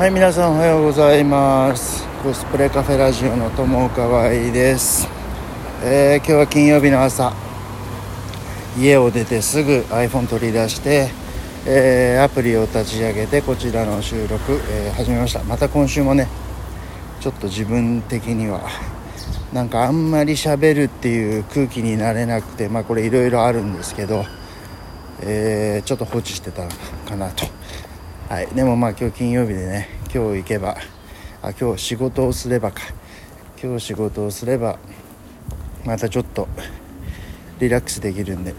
はい皆さんおはようございます。コスプレカフェラジオの友岡愛です、えー今日は金曜日の朝。家を出てすぐ iPhone 取り出して、えーアプリを立ち上げてこちらの収録、えー始めました。また今週もねちょっと自分的にはなんかあんまり喋るっていう空気になれなくてまあこれいろいろあるんですけど、えーちょっと放置してたかなと。はい。でもまあ今日金曜日でね今日行けばあ今日仕事をすればか。今日仕事をすればまたちょっとリラックスできるんで、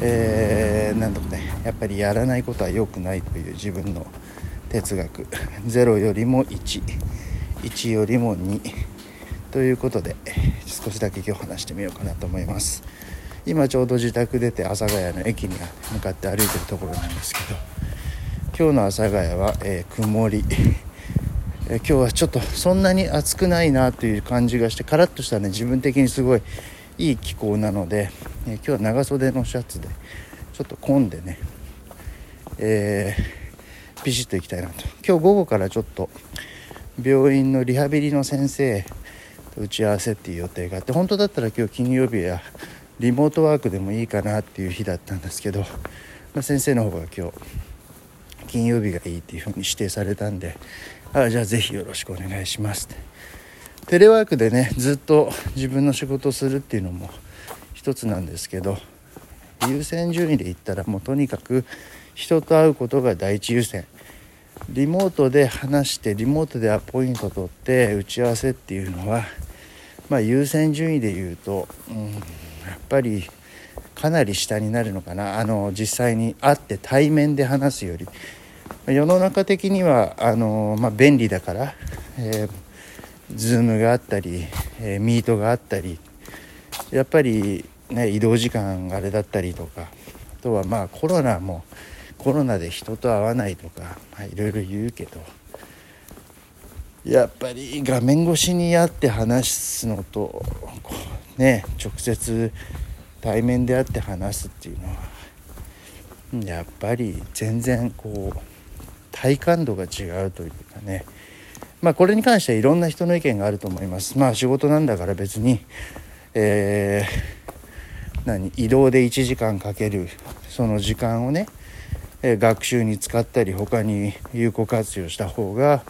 えーなんとかねやっぱりやらないことは良くないという自分の哲学。0よりも11よりも2ということで少しだけ今日話してみようかなと思います。今ちょうど自宅出て阿佐ヶ谷の駅に向かって歩いてるところなんですけど今日の阿佐ヶ谷は、えー曇り、え今日はちょっとそんなに暑くないなという感じがしてカラッとしたね自分的にすごいいい気候なので、えー今日は長袖のシャツでちょっと混んでね、えービシッと行きたいなと。今日午後からちょっと病院のリハビリの先生と打ち合わせっていう予定があって本当だったら今日金曜日やリモートワークでもいいかなっていう日だったんですけど、まあ、先生の方が今日金曜日がいいっていうふうに指定されたんであじゃあぜひよろしくお願いします。ってテレワークでねずっと自分の仕事をするっていうのも一つなんですけど優先順位で言ったらもうとにかく人と会うことが第一優先。リモートで話してリモートでアポイント取って打ち合わせっていうのはまあ優先順位で言うと、うん、やっぱりかなり下になるのかな。あの実際に会って対面で話すより世の中的にはあの、まあ、便利だから、えー、ズームがあったり、えーミートがあったりやっぱり、ね、移動時間があれだったりとかあとはまあコロナもコロナで人と会わないとか、まあ、いろいろ言うけどやっぱり画面越しに会って話すのとね直接対面で会って話すっていうのはやっぱり全然こう体感度が違うというかね。まあこれに関してはいろんな人の意見があると思います。まあ仕事なんだから別にえー何移動で1時間かけるその時間をねえ学習に使ったり他に有効活用した方が、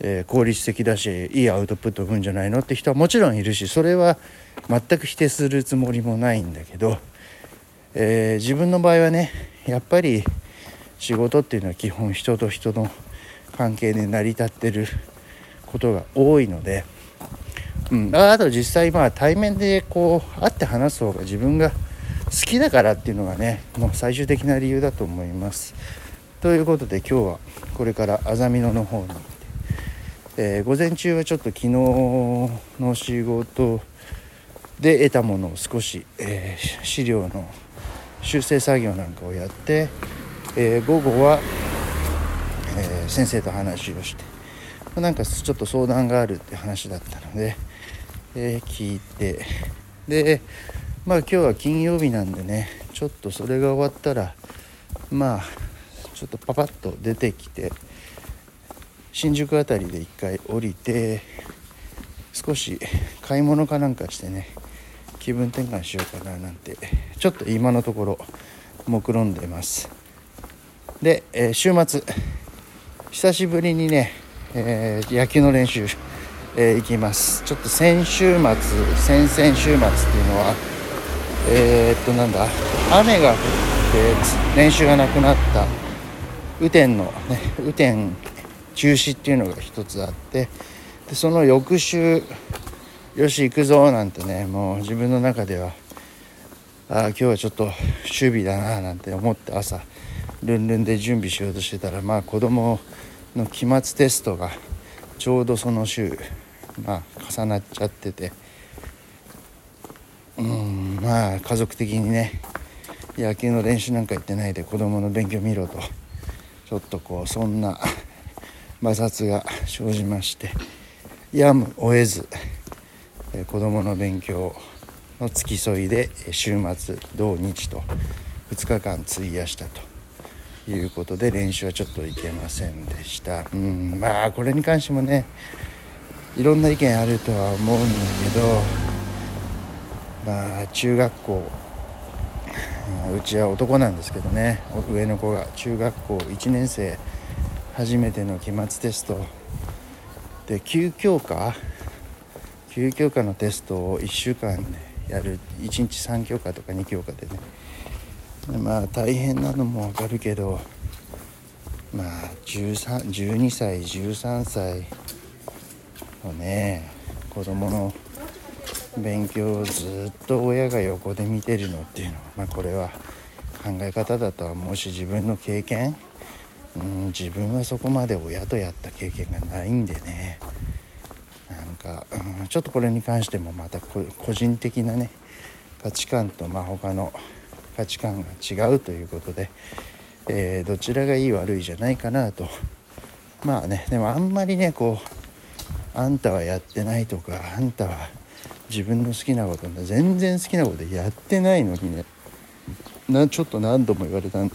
えー効率的だしいいアウトプットを生むんじゃないのって人はもちろんいるしそれは全く否定するつもりもないんだけど、え自分の場合はねやっぱり仕事っていうのは基本人と人の関係で成り立ってることが多いので、うん、あと実際まあ対面でこう会って話す方が自分が好きだからっていうのがねもう最終的な理由だと思います。ということで今日はこれからあざみ野の方に行って、えー午前中はちょっと昨日の仕事で得たものを少し、えー資料の修正作業なんかをやって、えー午後は、えー先生と話をしてまなんかちょっと相談があるって話だったので、えー聞いてでまあ今日は金曜日なんでねちょっとそれが終わったらまあちょっとパパッと出てきて新宿あたりで一回降りて少し買い物かなんかしてね気分転換しようかななんてちょっと今のところ目論んでます。で、えー週末久しぶりにね、えー野球の練習、えー行きます。ちょっと先週末先々週末っていうのはえーっとなんだ雨が降って練習がなくなった雨天のね雨天中止っていうのが一つあってでその翌週よし行くぞなんてねもう自分の中ではあ今日はちょっと守備だななんて思って朝。ルンルンで準備しようとしてたらまあ子供の期末テストがちょうどその週まあ重なっちゃってて。うんまあ家族的にね野球の練習なんか行ってないで子供の勉強見ろとちょっとこうそんな摩擦が生じましてやむを得ず子供の勉強の付き添いで週末土日と2日間費やしたと。いうことで練習はちょっといけませんでした。うんまあこれに関してもねいろんな意見あるとは思うんだけどまあ中学校うちは男なんですけどね上の子が中学校1年生初めての期末テスト。で9教科9教科のテストを1週間でやる。1日3教科とか2教科でねまあ大変なのもわかるけどまあ12歳13歳のね子供の勉強をずっと親が横で見てるのっていうのは、まあ、これは考え方だとはもし自分の経験うん自分はそこまで親とやった経験がないんでね。なんか、うん、ちょっとこれに関してもまた個人的なね価値観とまあ他の価値観が違うということで、えー、どちらがいい悪いじゃないかなと。まあねでもあんまりねこうあんたはやってないとかあんたは自分の好きなこと全然好きなことやってないのにねなちょっと何度も言われたんで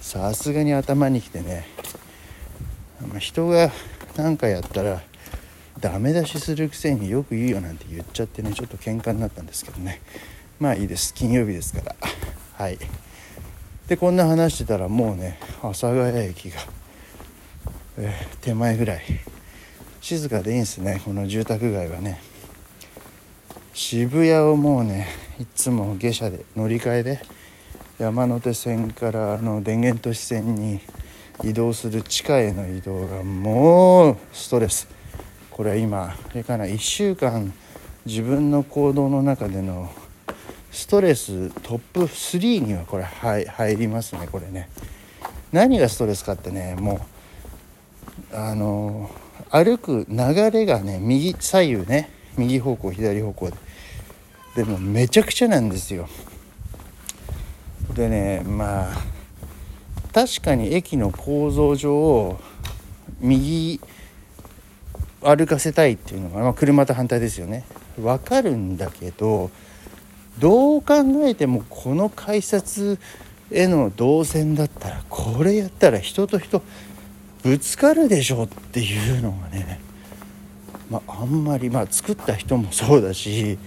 さすがに頭にきてね人が何かやったらダメ出しするくせによく言うよなんて言っちゃってねちょっと喧嘩になったんですけどね。まあいいです。金曜日ですから。はい。でこんな話してたらもうね阿佐ヶ谷駅が、えー、手前ぐらい。静かでいいんですねこの住宅街はね。渋谷をもうねいつも下車で乗り換えで山手線からあの田園都市線に移動する地下への移動がもうストレス。これは今あれかな1週間自分の行動の中でのストレストップ3にはこれ入入りますねこれね。何がストレスかってねもうあの歩く流れがね右左右ね右方向左方向で。でもめちゃくちゃなんですよ。でねまあ確かに駅の構造上右歩かせたいっていうのが、まあ、車と反対ですよね。分かるんだけどどう考えてもこの改札への動線だったらこれやったら人と人ぶつかるでしょうっていうのがねまあ、あんまりまあ作った人もそうだし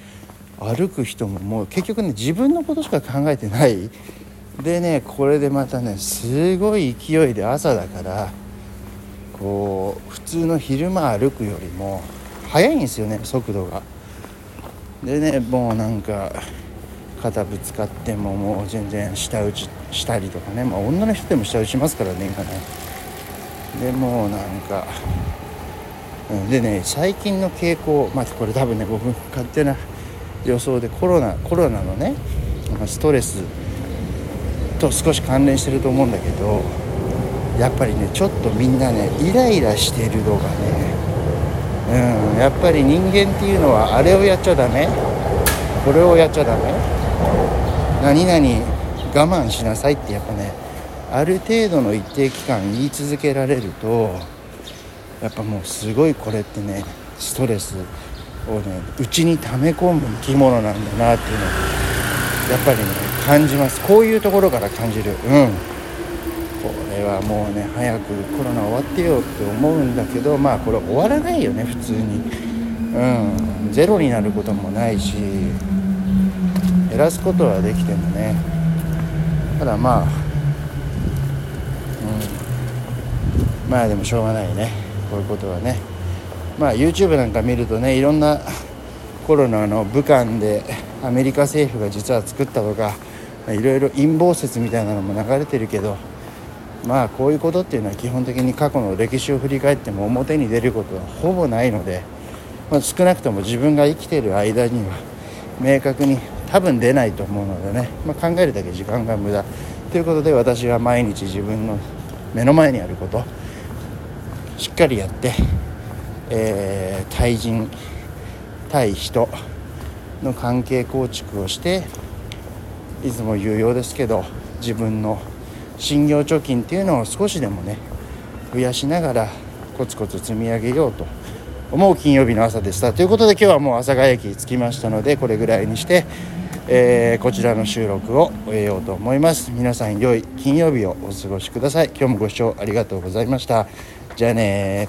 歩く人ももう結局ね自分のことしか考えてないでねこれでまたねすごい勢いで朝だからこう普通の昼間歩くよりも速いんですよね速度が。でねもうなんか肩ぶつかってももう全然舌打ちしたりとかね、まあ、女の人でも舌打ちますからね今ね。でもうなんかうんでね最近の傾向まあこれ多分ね僕勝手な予想でコロナコロナのねストレスと少し関連してると思うんだけどやっぱりねちょっとみんなねイライラしてるのがねうんやっぱり人間っていうのはあれをやっちゃダメ？これをやっちゃダメ？何々我慢しなさいってやっぱねある程度の一定期間言い続けられるとやっぱもうすごいこれってねストレスをね内に溜め込む生き物なんだなっていうのをやっぱりね感じますこういうところから感じるうんこれはもうね早くコロナ終わってよって思うんだけどまあこれ終わらないよね普通に。うん。ゼロになることもないし減らすことはできてもね。ただまあうん。まあでもしょうがないね。こういうことはね。まあ YouTube なんか見るとねいろんなコロナの武漢でアメリカ政府が実は作ったとかいろいろ陰謀説みたいなのも流れてるけどまあこういうことっていうのは基本的に過去の歴史を振り返っても表に出ることはほぼないので、まあ、少なくとも自分が生きている間には明確に多分出ないと思うのでね、まあ、考えるだけ時間が無駄。ということで私は毎日自分の目の前にあることしっかりやって、えー、対人対人の関係構築をしていつも言うようですけど自分の信用貯金っていうのを少しでもね増やしながらコツコツ積み上げようと思う金曜日の朝でした。ということで今日はもう阿佐ヶ谷駅着きましたのでこれぐらいにしてえー、こちらの収録を終えようと思います。皆さん良い金曜日をお過ごしください。今日もご視聴ありがとうございました。じゃあね